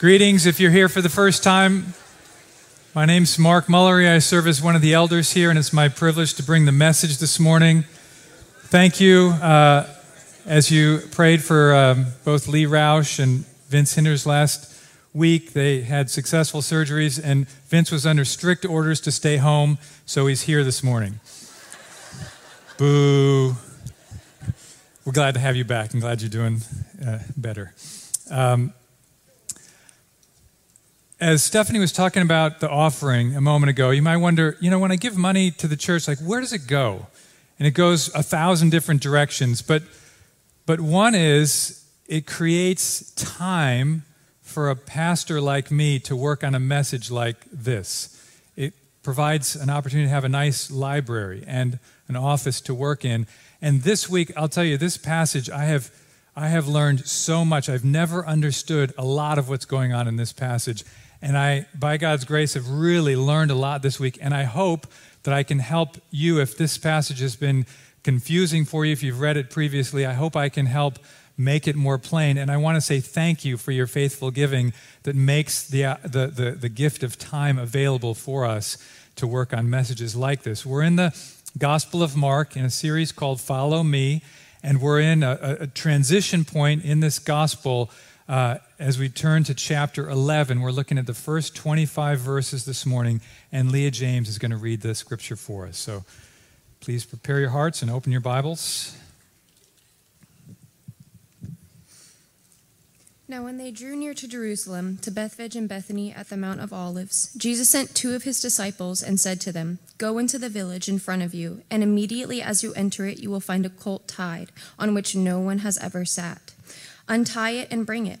Greetings if you're here for the first time. My name's Mark Mullery. I serve as one of the elders here, and it's my privilege to bring the message this morning. Thank you uh, as you prayed for um, both Lee Roush and Vince Hinders last week. They had successful surgeries, and Vince was under strict orders to stay home, so he's here this morning. Boo. We're glad to have you back and glad you're doing uh, better. Um, as Stephanie was talking about the offering a moment ago, you might wonder, you know, when I give money to the church, like where does it go? And it goes a thousand different directions. But but one is it creates time for a pastor like me to work on a message like this. It provides an opportunity to have a nice library and an office to work in. And this week, I'll tell you, this passage, I have, I have learned so much. I've never understood a lot of what's going on in this passage. And I, by God's grace, have really learned a lot this week. And I hope that I can help you if this passage has been confusing for you, if you've read it previously. I hope I can help make it more plain. And I want to say thank you for your faithful giving that makes the, uh, the, the, the gift of time available for us to work on messages like this. We're in the Gospel of Mark in a series called Follow Me, and we're in a, a transition point in this gospel. Uh, as we turn to chapter 11, we're looking at the first 25 verses this morning, and Leah James is going to read the scripture for us. So please prepare your hearts and open your Bibles. Now, when they drew near to Jerusalem, to Bethphage and Bethany at the Mount of Olives, Jesus sent two of his disciples and said to them, Go into the village in front of you, and immediately as you enter it, you will find a colt tied, on which no one has ever sat. Untie it and bring it.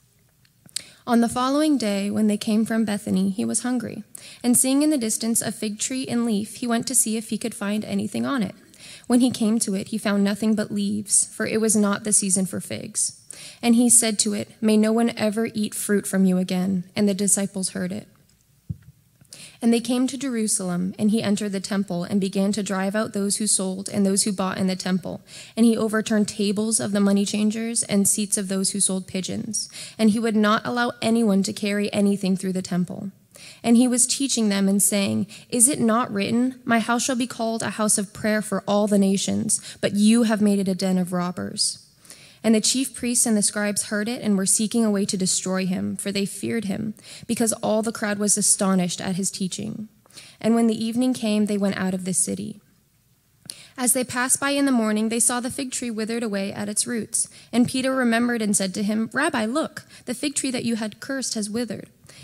On the following day, when they came from Bethany, he was hungry. And seeing in the distance a fig tree in leaf, he went to see if he could find anything on it. When he came to it, he found nothing but leaves, for it was not the season for figs. And he said to it, May no one ever eat fruit from you again. And the disciples heard it. And they came to Jerusalem, and he entered the temple and began to drive out those who sold and those who bought in the temple. And he overturned tables of the money changers and seats of those who sold pigeons. And he would not allow anyone to carry anything through the temple. And he was teaching them and saying, Is it not written, My house shall be called a house of prayer for all the nations, but you have made it a den of robbers? And the chief priests and the scribes heard it and were seeking a way to destroy him, for they feared him, because all the crowd was astonished at his teaching. And when the evening came, they went out of the city. As they passed by in the morning, they saw the fig tree withered away at its roots. And Peter remembered and said to him, Rabbi, look, the fig tree that you had cursed has withered.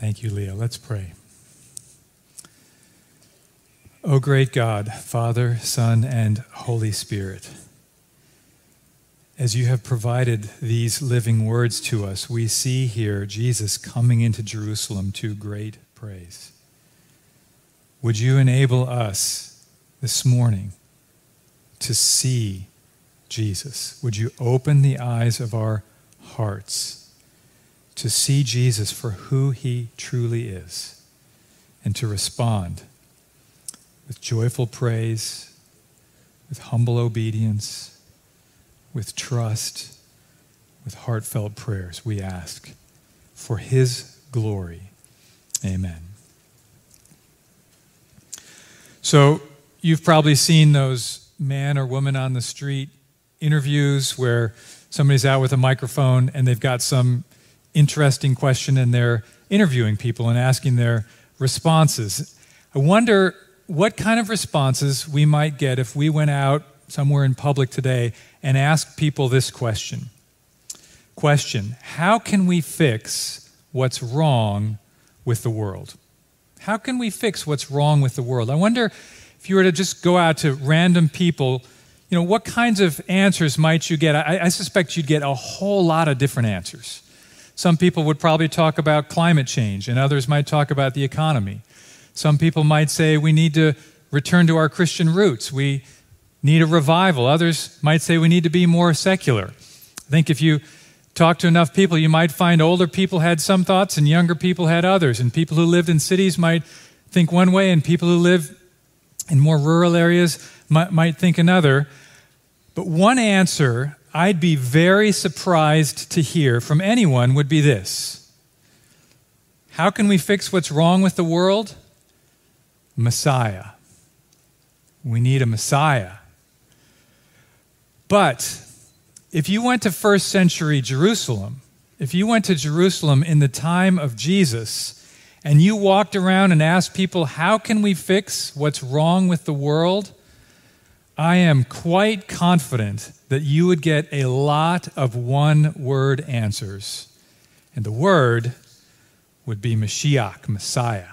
Thank you, Leah. Let's pray. O great God, Father, Son, and Holy Spirit, as you have provided these living words to us, we see here Jesus coming into Jerusalem to great praise. Would you enable us this morning to see Jesus? Would you open the eyes of our hearts to see Jesus for who he truly is and to respond? with joyful praise, with humble obedience, with trust, with heartfelt prayers, we ask for his glory. Amen. So, you've probably seen those man or woman on the street interviews where somebody's out with a microphone and they've got some interesting question and they're interviewing people and asking their responses. I wonder what kind of responses we might get if we went out somewhere in public today and asked people this question. Question How can we fix what's wrong with the world? How can we fix what's wrong with the world? I wonder if you were to just go out to random people, you know, what kinds of answers might you get? I, I suspect you'd get a whole lot of different answers. Some people would probably talk about climate change, and others might talk about the economy. Some people might say we need to return to our Christian roots. We need a revival. Others might say we need to be more secular. I think if you talk to enough people, you might find older people had some thoughts and younger people had others. And people who lived in cities might think one way, and people who live in more rural areas might, might think another. But one answer I'd be very surprised to hear from anyone would be this How can we fix what's wrong with the world? Messiah. We need a Messiah. But if you went to first century Jerusalem, if you went to Jerusalem in the time of Jesus, and you walked around and asked people, How can we fix what's wrong with the world? I am quite confident that you would get a lot of one word answers. And the word would be Mashiach, Messiah.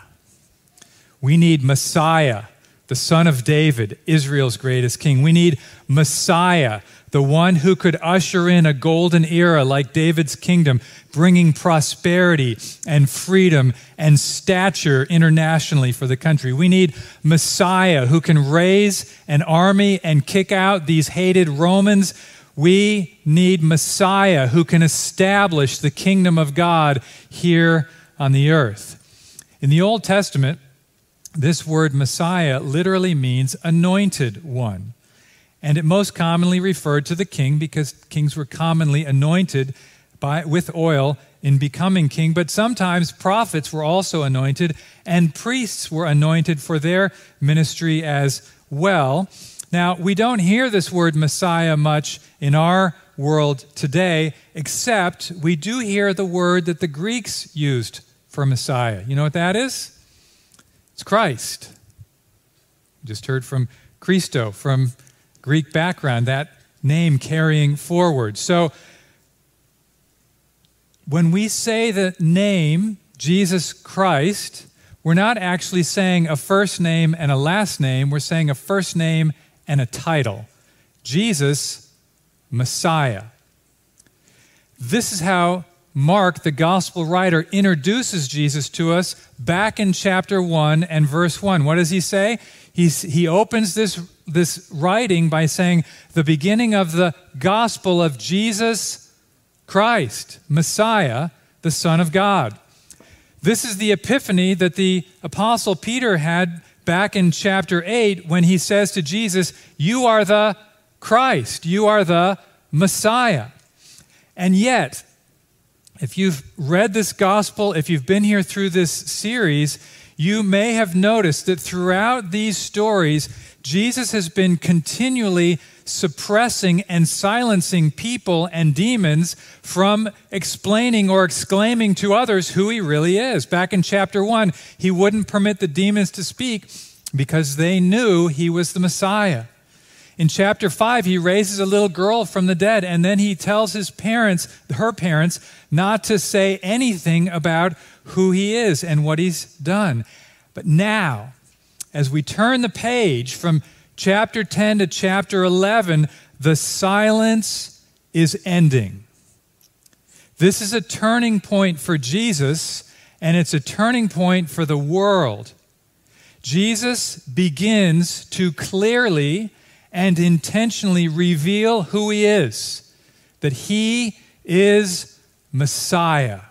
We need Messiah, the son of David, Israel's greatest king. We need Messiah, the one who could usher in a golden era like David's kingdom, bringing prosperity and freedom and stature internationally for the country. We need Messiah who can raise an army and kick out these hated Romans. We need Messiah who can establish the kingdom of God here on the earth. In the Old Testament, this word Messiah literally means anointed one. And it most commonly referred to the king because kings were commonly anointed by, with oil in becoming king. But sometimes prophets were also anointed, and priests were anointed for their ministry as well. Now, we don't hear this word Messiah much in our world today, except we do hear the word that the Greeks used for Messiah. You know what that is? It's Christ. Just heard from Christo, from Greek background, that name carrying forward. So when we say the name Jesus Christ, we're not actually saying a first name and a last name, we're saying a first name and a title Jesus, Messiah. This is how Mark, the gospel writer, introduces Jesus to us back in chapter 1 and verse 1. What does he say? He's, he opens this, this writing by saying, The beginning of the gospel of Jesus Christ, Messiah, the Son of God. This is the epiphany that the Apostle Peter had back in chapter 8 when he says to Jesus, You are the Christ, you are the Messiah. And yet, if you've read this gospel, if you've been here through this series, you may have noticed that throughout these stories, Jesus has been continually suppressing and silencing people and demons from explaining or exclaiming to others who he really is. Back in chapter 1, he wouldn't permit the demons to speak because they knew he was the Messiah. In chapter 5, he raises a little girl from the dead, and then he tells his parents, her parents, not to say anything about who he is and what he's done. But now, as we turn the page from chapter 10 to chapter 11, the silence is ending. This is a turning point for Jesus, and it's a turning point for the world. Jesus begins to clearly and intentionally reveal who he is that he is Messiah.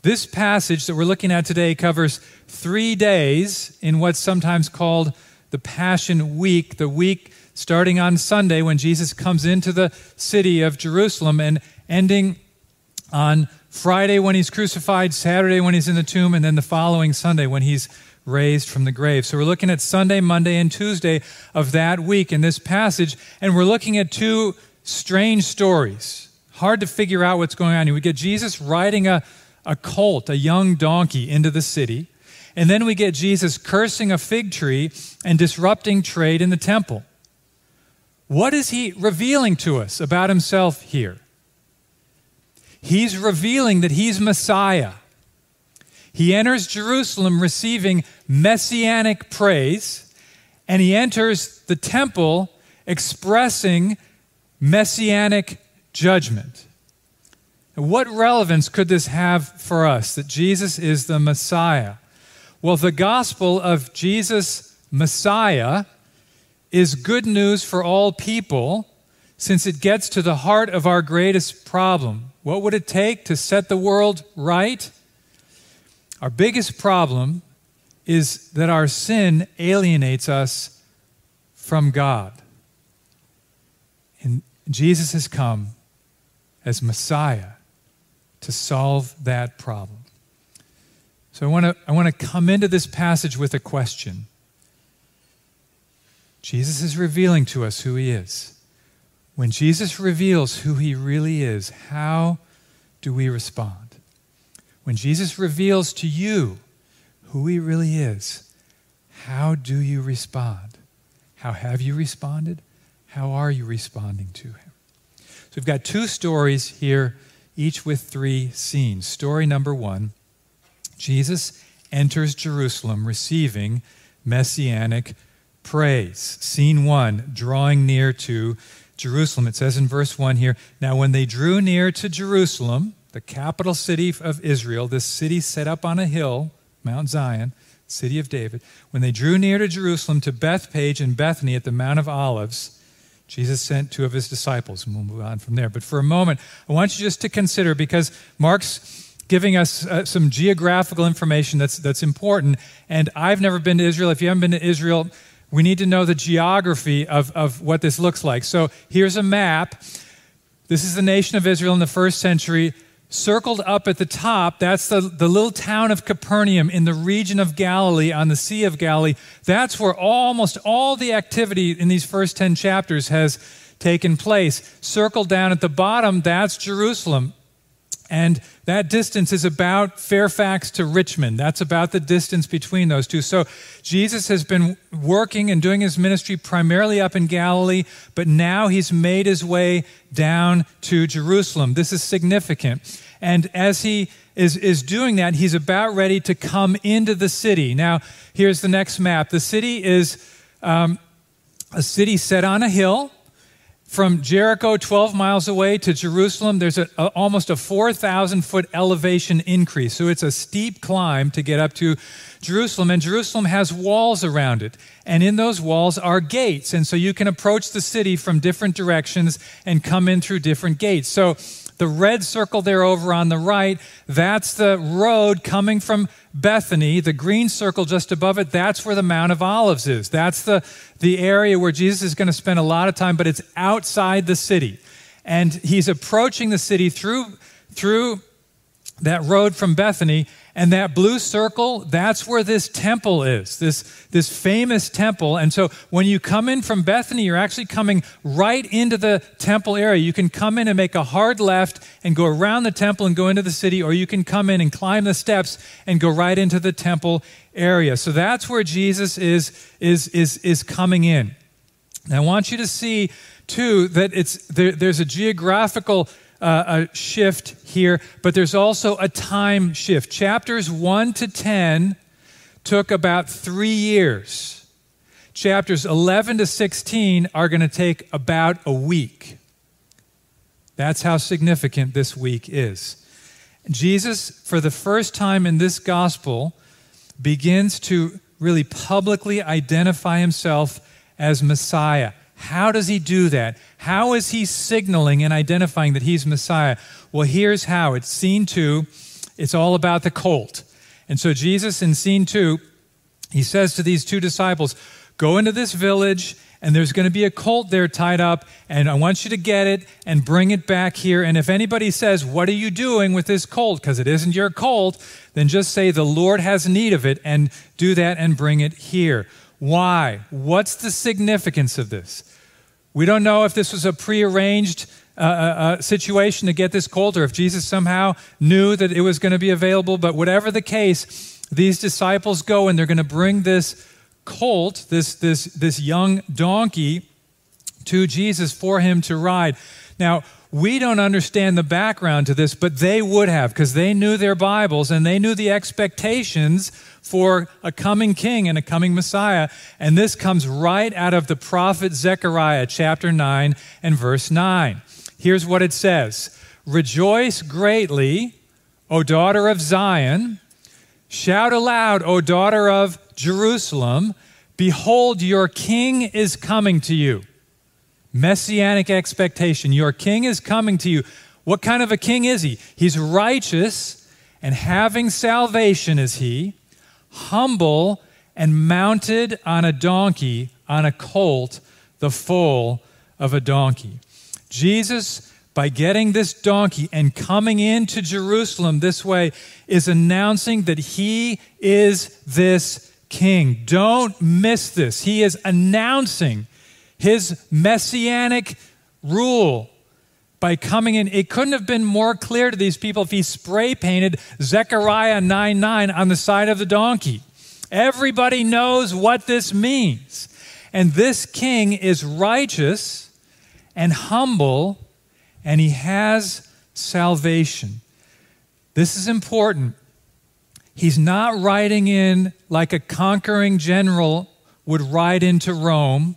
This passage that we're looking at today covers three days in what's sometimes called the Passion Week, the week starting on Sunday when Jesus comes into the city of Jerusalem and, ending on Friday when he's crucified, Saturday when he's in the tomb, and then the following Sunday when he's raised from the grave. So we're looking at Sunday, Monday, and Tuesday of that week in this passage, and we're looking at two strange stories. Hard to figure out what's going on. here. We get Jesus riding a, a colt, a young donkey, into the city. And then we get Jesus cursing a fig tree and disrupting trade in the temple. What is he revealing to us about himself here? He's revealing that he's Messiah. He enters Jerusalem receiving messianic praise, and he enters the temple expressing messianic judgment. What relevance could this have for us that Jesus is the Messiah? Well, the gospel of Jesus, Messiah, is good news for all people since it gets to the heart of our greatest problem. What would it take to set the world right? Our biggest problem is that our sin alienates us from God. And Jesus has come as Messiah to solve that problem. So I want to I want to come into this passage with a question. Jesus is revealing to us who he is. When Jesus reveals who he really is, how do we respond? When Jesus reveals to you who he really is, how do you respond? How have you responded? How are you responding to him? So we've got two stories here, each with three scenes. Story number one Jesus enters Jerusalem receiving messianic praise. Scene one, drawing near to Jerusalem. It says in verse 1 here Now, when they drew near to Jerusalem, the capital city of Israel, this city set up on a hill, Mount Zion, city of David, when they drew near to Jerusalem to Bethphage and Bethany at the Mount of Olives, Jesus sent two of his disciples, and we'll move on from there. But for a moment, I want you just to consider because Mark's giving us uh, some geographical information that's, that's important. And I've never been to Israel. If you haven't been to Israel, we need to know the geography of, of what this looks like. So here's a map. This is the nation of Israel in the first century. Circled up at the top, that's the, the little town of Capernaum in the region of Galilee on the Sea of Galilee. That's where almost all the activity in these first 10 chapters has taken place. Circled down at the bottom, that's Jerusalem. And that distance is about Fairfax to Richmond. That's about the distance between those two. So Jesus has been working and doing his ministry primarily up in Galilee, but now he's made his way down to Jerusalem. This is significant. And as he is, is doing that, he's about ready to come into the city. Now, here's the next map. The city is um, a city set on a hill from Jericho, 12 miles away, to Jerusalem, there's a, a, almost a 4,000 foot elevation increase. So it's a steep climb to get up to Jerusalem. And Jerusalem has walls around it. And in those walls are gates. And so you can approach the city from different directions and come in through different gates. So the red circle there over on the right, that's the road coming from Bethany. The green circle just above it, that's where the Mount of Olives is. That's the, the area where Jesus is going to spend a lot of time, but it's outside the city. And he's approaching the city through, through that road from Bethany, and that blue circle, that's where this temple is, this, this famous temple. And so when you come in from Bethany, you're actually coming right into the temple area. You can come in and make a hard left and go around the temple and go into the city, or you can come in and climb the steps and go right into the temple area. So that's where Jesus is, is, is, is coming in. Now, I want you to see, too, that it's, there, there's a geographical uh, a shift here, but there's also a time shift. Chapters 1 to 10 took about three years. Chapters 11 to 16 are going to take about a week. That's how significant this week is. Jesus, for the first time in this gospel, begins to really publicly identify himself as Messiah. How does he do that? How is he signaling and identifying that he's Messiah? Well, here's how. It's scene two, it's all about the colt. And so, Jesus in scene two, he says to these two disciples, Go into this village, and there's going to be a colt there tied up, and I want you to get it and bring it back here. And if anybody says, What are you doing with this colt? Because it isn't your colt, then just say, The Lord has need of it, and do that and bring it here. Why? What's the significance of this? We don't know if this was a prearranged uh, uh, uh, situation to get this colt or if Jesus somehow knew that it was going to be available, but whatever the case, these disciples go and they're going to bring this colt, this, this, this young donkey, to Jesus for him to ride. Now, we don't understand the background to this, but they would have because they knew their Bibles and they knew the expectations for a coming king and a coming Messiah. And this comes right out of the prophet Zechariah, chapter 9 and verse 9. Here's what it says Rejoice greatly, O daughter of Zion. Shout aloud, O daughter of Jerusalem. Behold, your king is coming to you. Messianic expectation. Your king is coming to you. What kind of a king is he? He's righteous and having salvation is he, humble and mounted on a donkey, on a colt, the foal of a donkey. Jesus, by getting this donkey and coming into Jerusalem this way, is announcing that he is this king. Don't miss this. He is announcing his messianic rule by coming in. It couldn't have been more clear to these people if he spray painted Zechariah 9 9 on the side of the donkey. Everybody knows what this means. And this king is righteous and humble, and he has salvation. This is important. He's not riding in like a conquering general would ride into Rome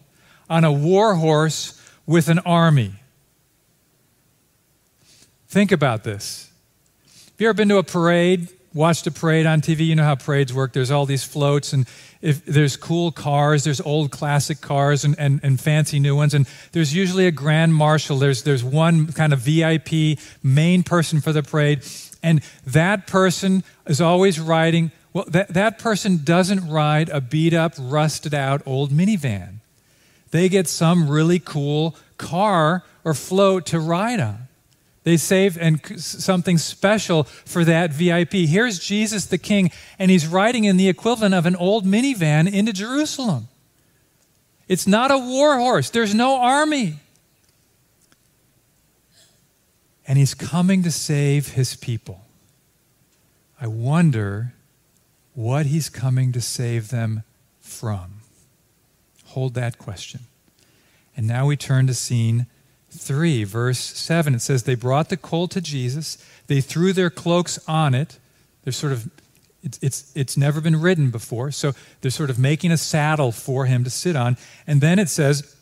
on a war horse with an army. Think about this. Have you ever been to a parade, watched a parade on TV? You know how parades work. There's all these floats, and if there's cool cars, there's old classic cars and, and, and fancy new ones, and there's usually a grand marshal. There's, there's one kind of VIP main person for the parade, and that person is always riding. Well, that, that person doesn't ride a beat up, rusted out old minivan they get some really cool car or float to ride on. They save and something special for that VIP. Here's Jesus the King, and he's riding in the equivalent of an old minivan into Jerusalem. It's not a war horse, there's no army. And he's coming to save his people. I wonder what he's coming to save them from. Hold that question. And now we turn to scene 3, verse 7. It says, They brought the colt to Jesus, they threw their cloaks on it. They're sort of, it's, it's, it's never been ridden before, so they're sort of making a saddle for him to sit on. And then it says,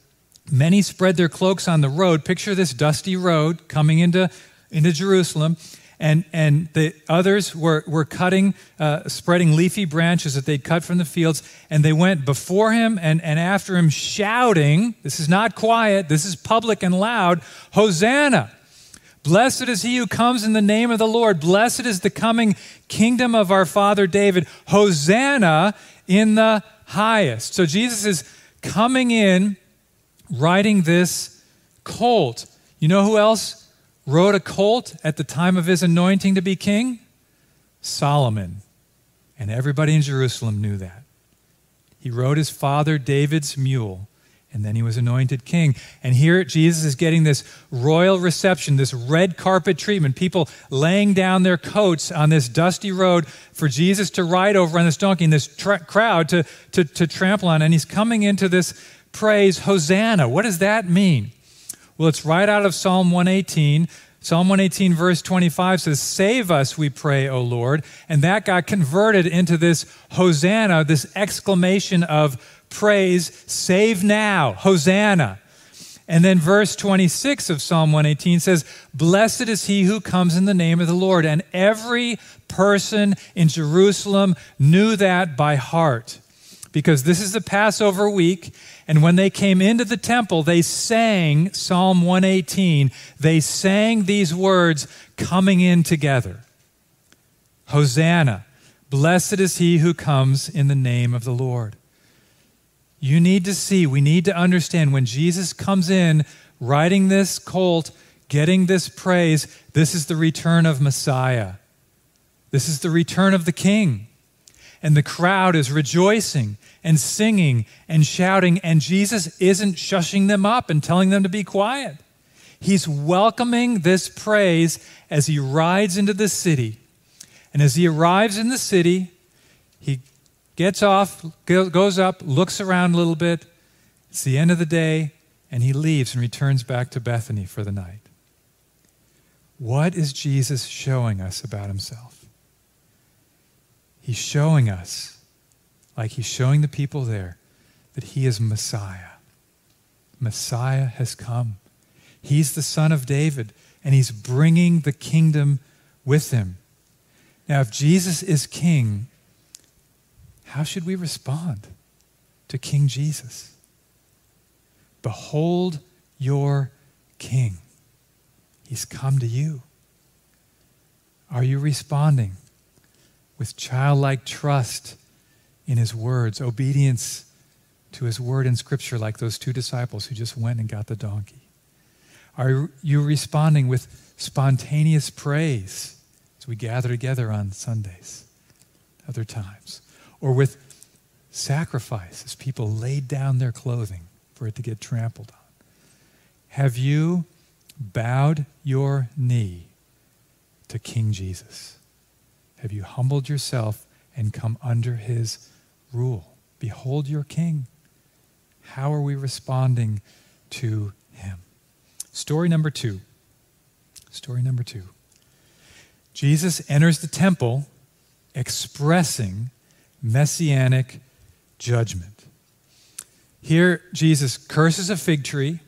Many spread their cloaks on the road. Picture this dusty road coming into, into Jerusalem and, and the others were, were cutting, uh, spreading leafy branches that they'd cut from the fields, and they went before him and, and after him, shouting, This is not quiet, this is public and loud, Hosanna! Blessed is he who comes in the name of the Lord. Blessed is the coming kingdom of our father David. Hosanna in the highest. So Jesus is coming in riding this colt. You know who else rode a colt at the time of his anointing to be king? Solomon. And everybody in Jerusalem knew that. He rode his father David's mule, and then he was anointed king. And here Jesus is getting this royal reception, this red carpet treatment, people laying down their coats on this dusty road for Jesus to ride over on this donkey, and this tra- crowd to, to, to trample on. And he's coming into this praise, Hosanna. What does that mean? Well, it's right out of Psalm 118. Psalm 118, verse 25 says, Save us, we pray, O Lord. And that got converted into this Hosanna, this exclamation of praise, save now, Hosanna. And then verse 26 of Psalm 118 says, Blessed is he who comes in the name of the Lord. And every person in Jerusalem knew that by heart because this is the Passover week. And when they came into the temple, they sang Psalm 118. They sang these words coming in together Hosanna, blessed is he who comes in the name of the Lord. You need to see, we need to understand when Jesus comes in riding this colt, getting this praise, this is the return of Messiah. This is the return of the King. And the crowd is rejoicing and singing and shouting, and Jesus isn't shushing them up and telling them to be quiet. He's welcoming this praise as he rides into the city. And as he arrives in the city, he gets off, goes up, looks around a little bit. It's the end of the day, and he leaves and returns back to Bethany for the night. What is Jesus showing us about himself? He's showing us, like he's showing the people there, that he is Messiah. Messiah has come. He's the son of David, and he's bringing the kingdom with him. Now, if Jesus is king, how should we respond to King Jesus? Behold your king. He's come to you. Are you responding with childlike trust in his words, obedience to his word in scripture, like those two disciples who just went and got the donkey? Are you responding with spontaneous praise as we gather together on Sundays, other times? Or with sacrifice as people laid down their clothing for it to get trampled on? Have you bowed your knee to King Jesus? Have you humbled yourself and come under his rule? Behold your king. How are we responding to him? Story number two. Story number two. Jesus enters the temple expressing messianic judgment. Here, Jesus curses a fig tree,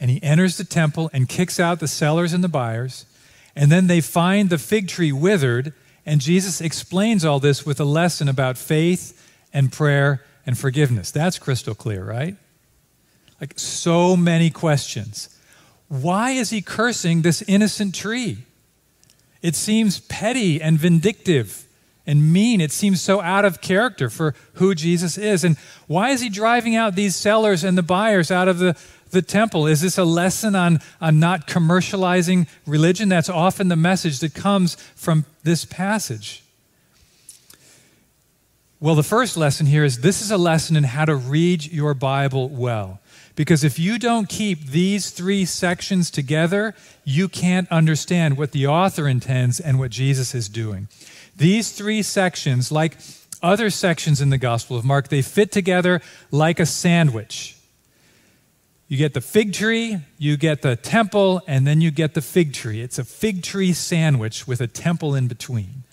and he enters the temple and kicks out the sellers and the buyers. And then they find the fig tree withered, and Jesus explains all this with a lesson about faith and prayer and forgiveness. That's crystal clear, right? Like so many questions. Why is he cursing this innocent tree? It seems petty and vindictive and mean. It seems so out of character for who Jesus is. And why is he driving out these sellers and the buyers out of the, the temple? Is this a lesson on, on not commercializing religion? That's often the message that comes from this passage. Well, the first lesson here is this is a lesson in how to read your Bible well. Because if you don't keep these three sections together, you can't understand what the author intends and what Jesus is doing. These three sections, like other sections in the Gospel of Mark, they fit together like a sandwich. You get the fig tree, you get the temple, and then you get the fig tree. It's a fig tree sandwich with a temple in between.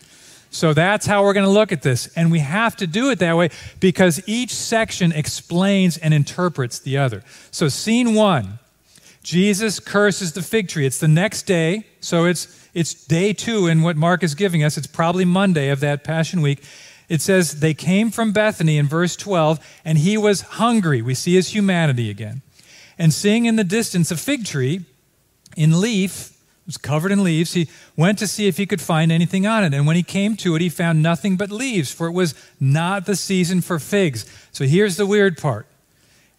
So that's how we're going to look at this. And we have to do it that way because each section explains and interprets the other. So, scene one Jesus curses the fig tree. It's the next day, so it's it's day two in what Mark is giving us. It's probably Monday of that Passion Week. It says, They came from Bethany in verse 12, and he was hungry. We see his humanity again. And seeing in the distance a fig tree in leaf, was covered in leaves, he went to see if he could find anything on it. And when he came to it, he found nothing but leaves, for it was not the season for figs. So here's the weird part.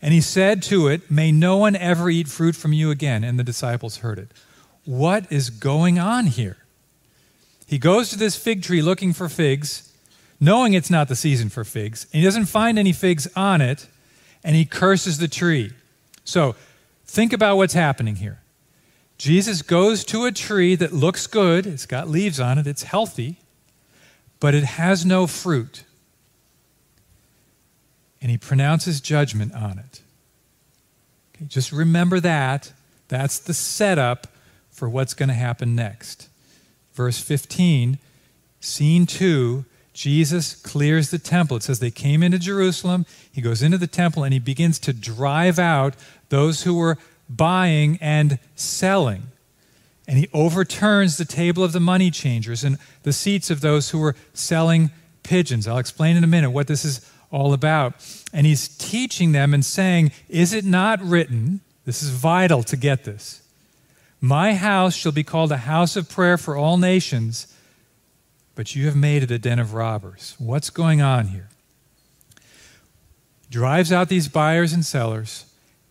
And he said to it, May no one ever eat fruit from you again. And the disciples heard it what is going on here? He goes to this fig tree looking for figs, knowing it's not the season for figs, and he doesn't find any figs on it, and he curses the tree. So think about what's happening here. Jesus goes to a tree that looks good, it's got leaves on it, it's healthy, but it has no fruit. And he pronounces judgment on it. Okay, just remember that. That's the setup for what's going to happen next. Verse 15, scene 2, Jesus clears the temple. It says they came into Jerusalem. He goes into the temple and he begins to drive out those who were buying and selling. And he overturns the table of the money changers and the seats of those who were selling pigeons. I'll explain in a minute what this is all about. And he's teaching them and saying, Is it not written? This is vital to get this. My house shall be called a house of prayer for all nations, but you have made it a den of robbers. What's going on here? drives out these buyers and sellers,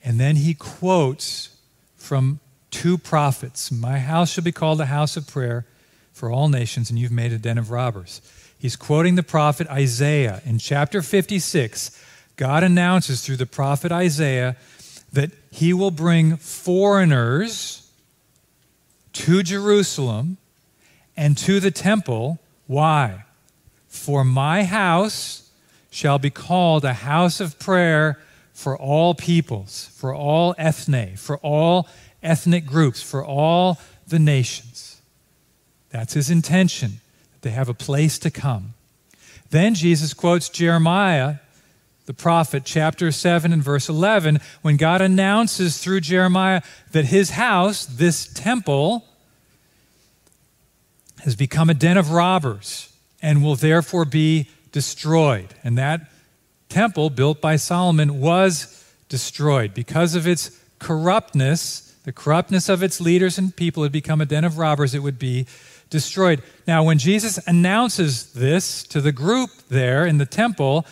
and then he quotes from two prophets My house shall be called a house of prayer for all nations, and you've made a den of robbers. He's quoting the prophet Isaiah. In chapter 56, God announces through the prophet Isaiah that he will bring foreigners to Jerusalem and to the temple. Why? For my house shall be called a house of prayer for all peoples, for all ethne, for all ethnic groups, for all the nations. That's his intention, that they have a place to come. Then Jesus quotes Jeremiah, the prophet, chapter 7 and verse 11, when God announces through Jeremiah that his house, this temple, has become a den of robbers and will therefore be destroyed. And that temple built by Solomon was destroyed because of its corruptness, the corruptness of its leaders and people had become a den of robbers, it would be destroyed. Now, when Jesus announces this to the group there in the temple,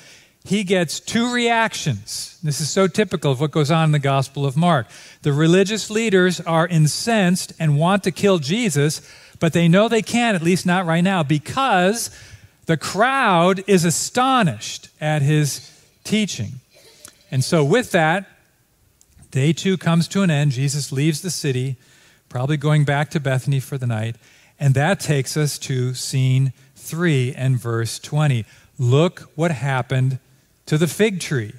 he gets two reactions. This is so typical of what goes on in the Gospel of Mark. The religious leaders are incensed and want to kill Jesus, but they know they can't, at least not right now, because the crowd is astonished at his teaching. And so, with that, day two comes to an end. Jesus leaves the city, probably going back to Bethany for the night. And that takes us to scene three and verse 20. Look what happened to the fig tree.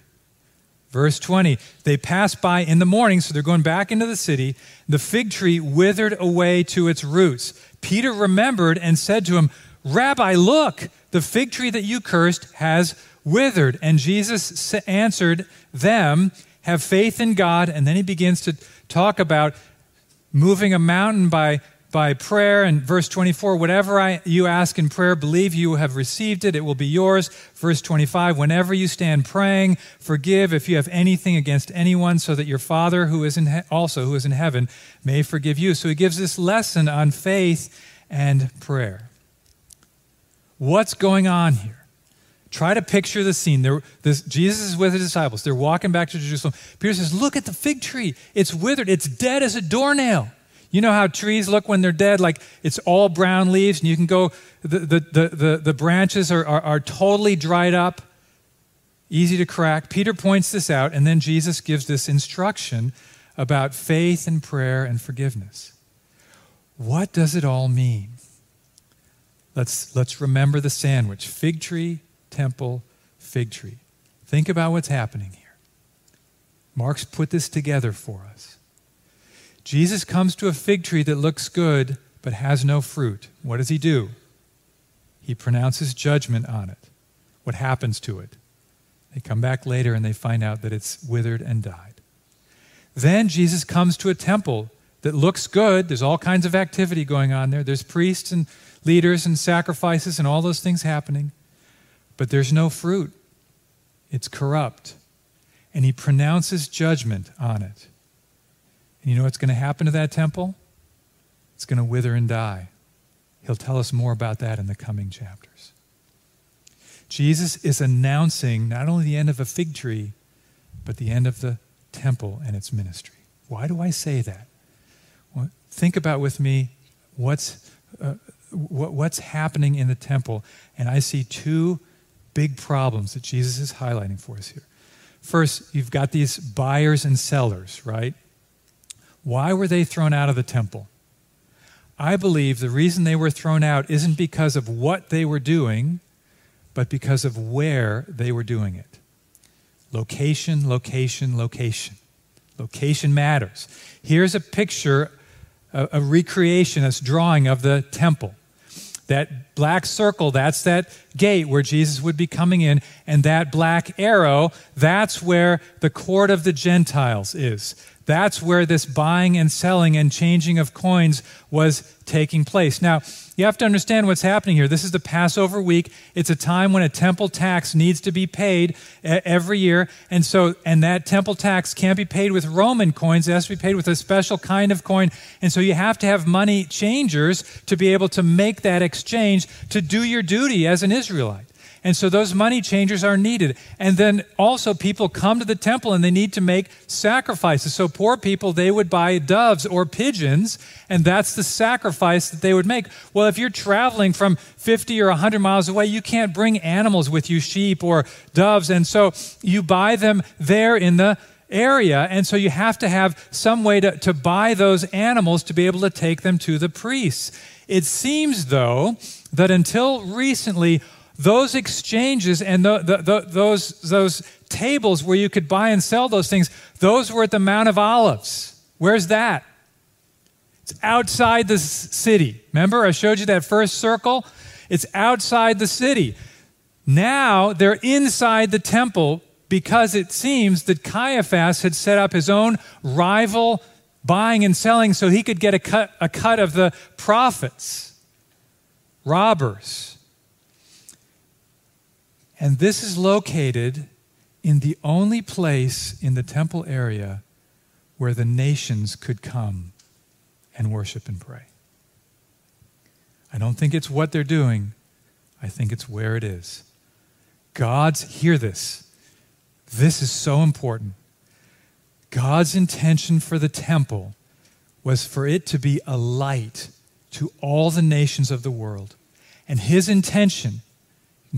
Verse 20, they passed by in the morning, so they're going back into the city. The fig tree withered away to its roots. Peter remembered and said to him, Rabbi, look, the fig tree that you cursed has withered. And Jesus answered them, Have faith in God. And then he begins to talk about moving a mountain by by prayer. And verse 24, whatever I, you ask in prayer, believe you have received it, it will be yours. Verse 25, whenever you stand praying, forgive if you have anything against anyone, so that your Father who is in he- also who is in heaven may forgive you. So he gives this lesson on faith and prayer. What's going on here? Try to picture the scene. There, this, Jesus is with his disciples. They're walking back to Jerusalem. Peter says, Look at the fig tree. It's withered. It's dead as a doornail. You know how trees look when they're dead? Like it's all brown leaves, and you can go, the, the, the, the, the branches are, are, are totally dried up, easy to crack. Peter points this out, and then Jesus gives this instruction about faith and prayer and forgiveness. What does it all mean? Let's, let's remember the sandwich fig tree, temple, fig tree. Think about what's happening here. Mark's put this together for us. Jesus comes to a fig tree that looks good but has no fruit. What does he do? He pronounces judgment on it. What happens to it? They come back later and they find out that it's withered and died. Then Jesus comes to a temple that looks good. There's all kinds of activity going on there. There's priests and leaders and sacrifices and all those things happening. But there's no fruit. It's corrupt. And he pronounces judgment on it. And you know what's going to happen to that temple? It's going to wither and die. He'll tell us more about that in the coming chapters. Jesus is announcing not only the end of a fig tree, but the end of the temple and its ministry. Why do I say that? Think about with me what's, uh, what, what's happening in the temple, and I see two big problems that Jesus is highlighting for us here. First, you've got these buyers and sellers, right? Why were they thrown out of the temple? I believe the reason they were thrown out isn't because of what they were doing, but because of where they were doing it. Location, location, location. Location matters. Here's a picture, a, a recreation, a drawing of the temple. That black circle, that's that gate where Jesus would be coming in, and that black arrow, that's where the court of the Gentiles is. That's where this buying and selling and changing of coins was taking place. Now, you have to understand what's happening here. This is the Passover week. It's a time when a temple tax needs to be paid every year. And so, and that temple tax can't be paid with Roman coins. It has to be paid with a special kind of coin. And so you have to have money changers to be able to make that exchange to do your duty as an Israelite. And so those money changers are needed. And then also people come to the temple and they need to make sacrifices. So poor people, they would buy doves or pigeons, and that's the sacrifice that they would make. Well, if you're traveling from 50 or 100 miles away, you can't bring animals with you, sheep or doves. And so you buy them there in the area. And so you have to have some way to, to buy those animals to be able to take them to the priests. It seems, though, that until recently, those exchanges and the, the, the, those, those tables where you could buy and sell those things, those were at the Mount of Olives. Where's that? It's outside the city. Remember, I showed you that first circle? It's outside the city. Now they're inside the temple because it seems that Caiaphas had set up his own rival buying and selling so he could get a cut, a cut of the profits. Robbers. And this is located in the only place in the temple area where the nations could come and worship and pray. I don't think it's what they're doing, I think it's where it is. God's, hear this. This is so important. God's intention for the temple was for it to be a light to all the nations of the world. And his intention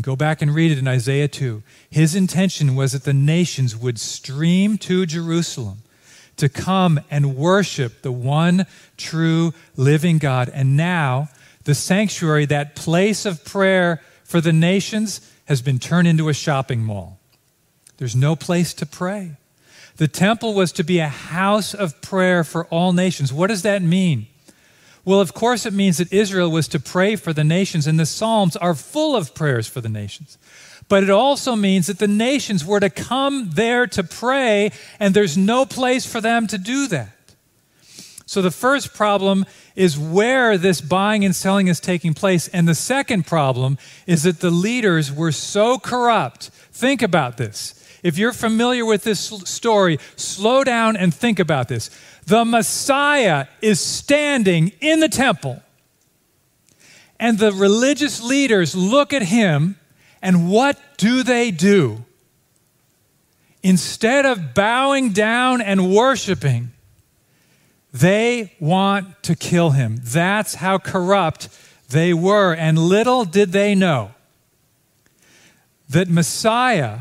go back and read it in Isaiah 2. His intention was that the nations would stream to Jerusalem to come and worship the one true living God. And now, the sanctuary, that place of prayer for the nations, has been turned into a shopping mall. There's no place to pray. The temple was to be a house of prayer for all nations. What does that mean? Well, of course, it means that Israel was to pray for the nations, and the Psalms are full of prayers for the nations. But it also means that the nations were to come there to pray, and there's no place for them to do that. So the first problem is where this buying and selling is taking place. And the second problem is that the leaders were so corrupt. Think about this. If you're familiar with this story, slow down and think about this. The Messiah is standing in the temple, and the religious leaders look at him, and what do they do? Instead of bowing down and worshiping, they want to kill him. That's how corrupt they were. And little did they know that Messiah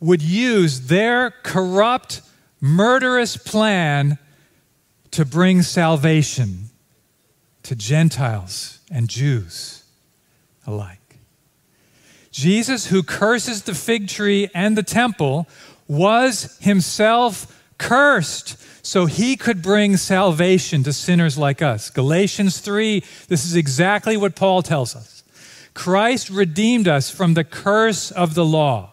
would use their corrupt, murderous plan to bring salvation to Gentiles and Jews alike. Jesus, who curses the fig tree and the temple, was himself cursed so he could bring salvation to sinners like us. Galatians 3, this is exactly what Paul tells us. Christ redeemed us from the curse of the law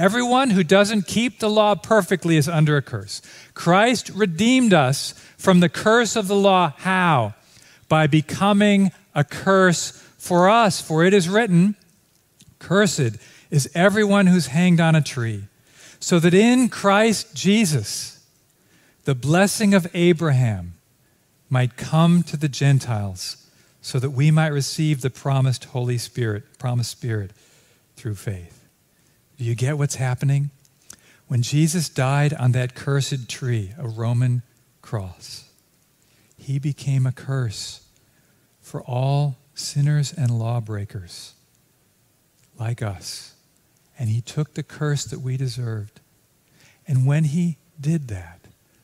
Everyone who doesn't keep the law perfectly is under a curse. Christ redeemed us from the curse of the law. How? By becoming a curse for us. For it is written, Cursed is everyone who's hanged on a tree, so that in Christ Jesus, the blessing of Abraham might come to the Gentiles, so that we might receive the promised Holy Spirit, promised Spirit through faith. Do you get what's happening? When Jesus died on that cursed tree, a Roman cross, he became a curse for all sinners and lawbreakers like us. And he took the curse that we deserved. And when he did that,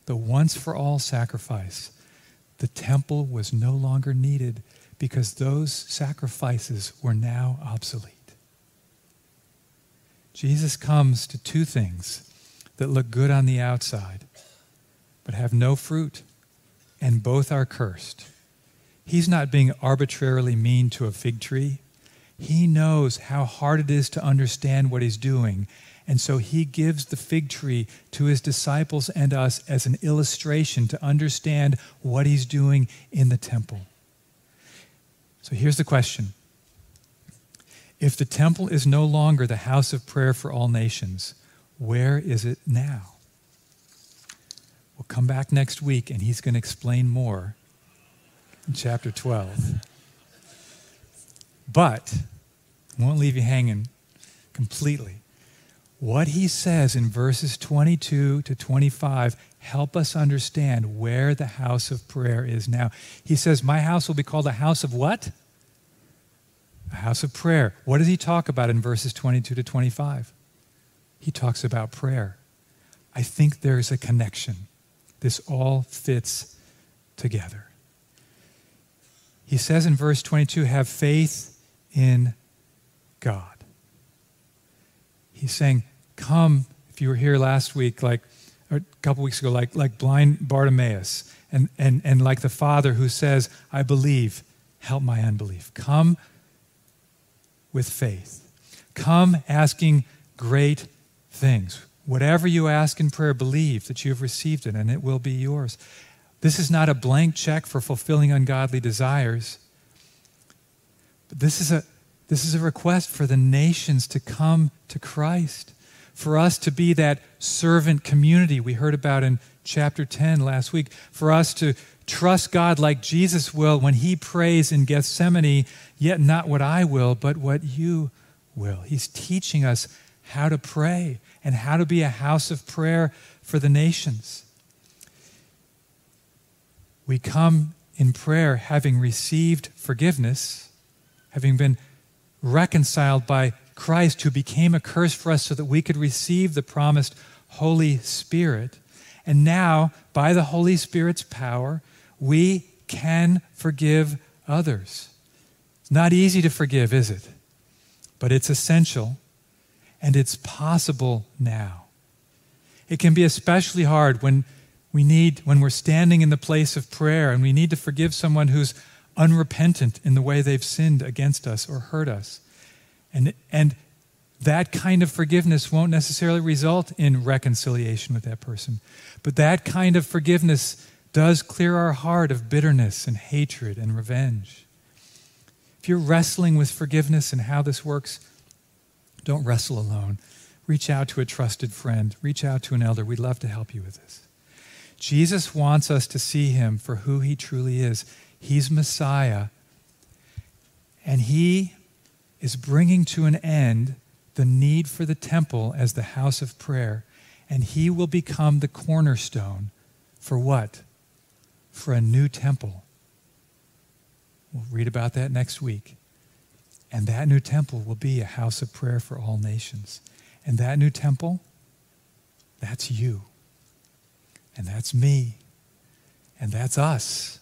the once for all sacrifice, the temple was no longer needed because those sacrifices were now obsolete. Jesus comes to two things that look good on the outside, but have no fruit, and both are cursed. He's not being arbitrarily mean to a fig tree. He knows how hard it is to understand what he's doing. And so he gives the fig tree to his disciples and us as an illustration to understand what he's doing in the temple. So here's the question if the temple is no longer the house of prayer for all nations, where is it now? We'll come back next week and he's going to explain more in chapter 12. But won't leave you hanging completely. What he says in verses 22 to 25 help us understand where the house of prayer is now. He says, My house will be called a house of what? A house of prayer. What does he talk about in verses 22 to 25? He talks about prayer. I think there's a connection. This all fits together. He says in verse 22 have faith in God. He's saying, Come, if you were here last week, like a couple weeks ago, like, like blind Bartimaeus, and, and, and like the father who says, I believe, help my unbelief. Come with faith. Come asking great things. Whatever you ask in prayer, believe that you have received it and it will be yours. This is not a blank check for fulfilling ungodly desires. But this is a, this is a request for the nations to come to Christ, for us to be that servant community we heard about in chapter 10 last week, for us to trust God like Jesus will when he prays in Gethsemane, yet not what I will, but what you will. He's teaching us how to pray and how to be a house of prayer for the nations. We come in prayer having received forgiveness, having been reconciled by Christ who became a curse for us so that we could receive the promised Holy Spirit. And now, by the Holy Spirit's power, we can forgive others. It's not easy to forgive, is it? But it's essential and it's possible now. It can be especially hard when we need when we're standing in the place of prayer and we need to forgive someone who's unrepentant in the way they've sinned against us or hurt us. And, and that kind of forgiveness won't necessarily result in reconciliation with that person. But that kind of forgiveness does clear our heart of bitterness and hatred and revenge. If you're wrestling with forgiveness and how this works, don't wrestle alone. Reach out to a trusted friend, reach out to an elder. We'd love to help you with this. Jesus wants us to see him for who he truly is. He's Messiah, and he is bringing to an end the need for the temple as the house of prayer, and he will become the cornerstone for what? For a new temple. We'll read about that next week. And that new temple will be a house of prayer for all nations. And that new temple, that's you. And that's me. And that's us.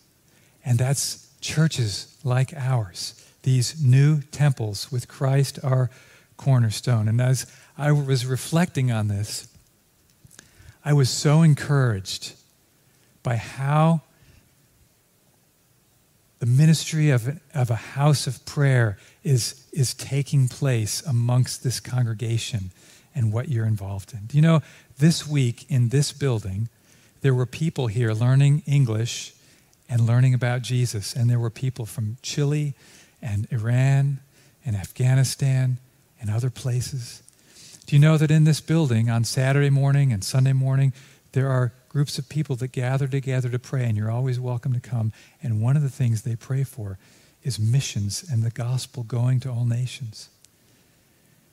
And that's churches like ours. These new temples with Christ our cornerstone. And as I was reflecting on this, I was so encouraged by how the ministry of, of a house of prayer is, is taking place amongst this congregation and what you're involved in. Do you know, this week in this building, there were people here learning English and learning about Jesus. And there were people from Chile and Iran and Afghanistan and other places. Do you know that in this building on Saturday morning and Sunday morning, there are groups of people that gather together to pray, and you're always welcome to come. And one of the things they pray for is missions and the gospel going to all nations.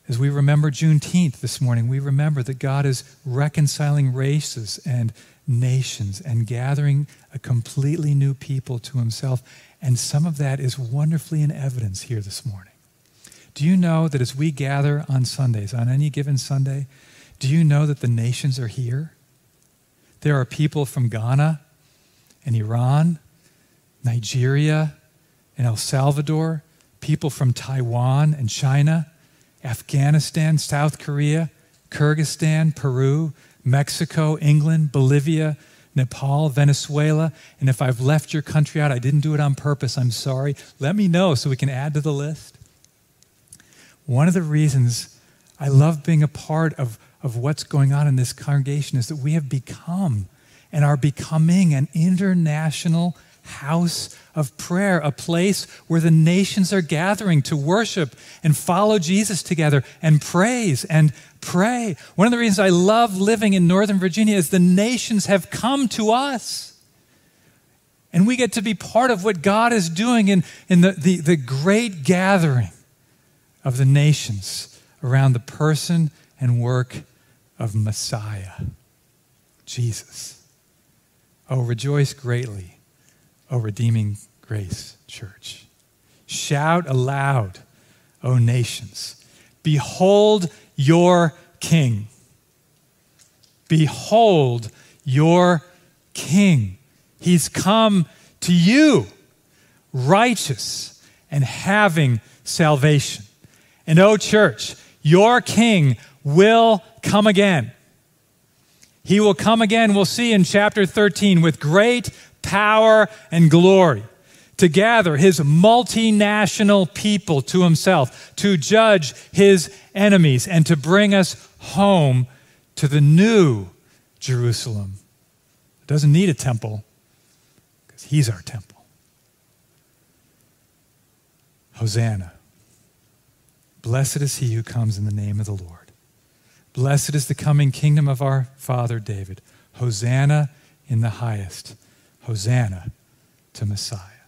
As we remember Juneteenth this morning, we remember that God is reconciling races and nations and gathering a completely new people to himself. And some of that is wonderfully in evidence here this morning. Do you know that as we gather on Sundays, on any given Sunday, do you know that the nations are here? There are people from Ghana and Iran, Nigeria, and El Salvador, people from Taiwan and China, Afghanistan, South Korea, Kyrgyzstan, Peru, Mexico, England, Bolivia, Nepal, Venezuela. And if I've left your country out, I didn't do it on purpose. I'm sorry. Let me know so we can add to the list. One of the reasons I love being a part of, of what's going on in this congregation is that we have become and are becoming an international house of prayer, a place where the nations are gathering to worship and follow Jesus together and praise and pray. One of the reasons I love living in Northern Virginia is the nations have come to us. And we get to be part of what God is doing in, in the, the, the great gathering of the nations around the person and work of Messiah, Jesus. Oh, rejoice greatly, O redeeming grace church. Shout aloud, O nations. Behold your king. Behold your king. He's come to you, righteous and having salvation. And, O church, your king will come again. He will come again, we'll see in chapter 13, with great power and glory to gather his multinational people to himself, to judge his enemies, and to bring us home to the new Jerusalem. It doesn't need a temple because he's our temple. Hosanna. Blessed is he who comes in the name of the Lord. Blessed is the coming kingdom of our father David. Hosanna in the highest. Hosanna to Messiah.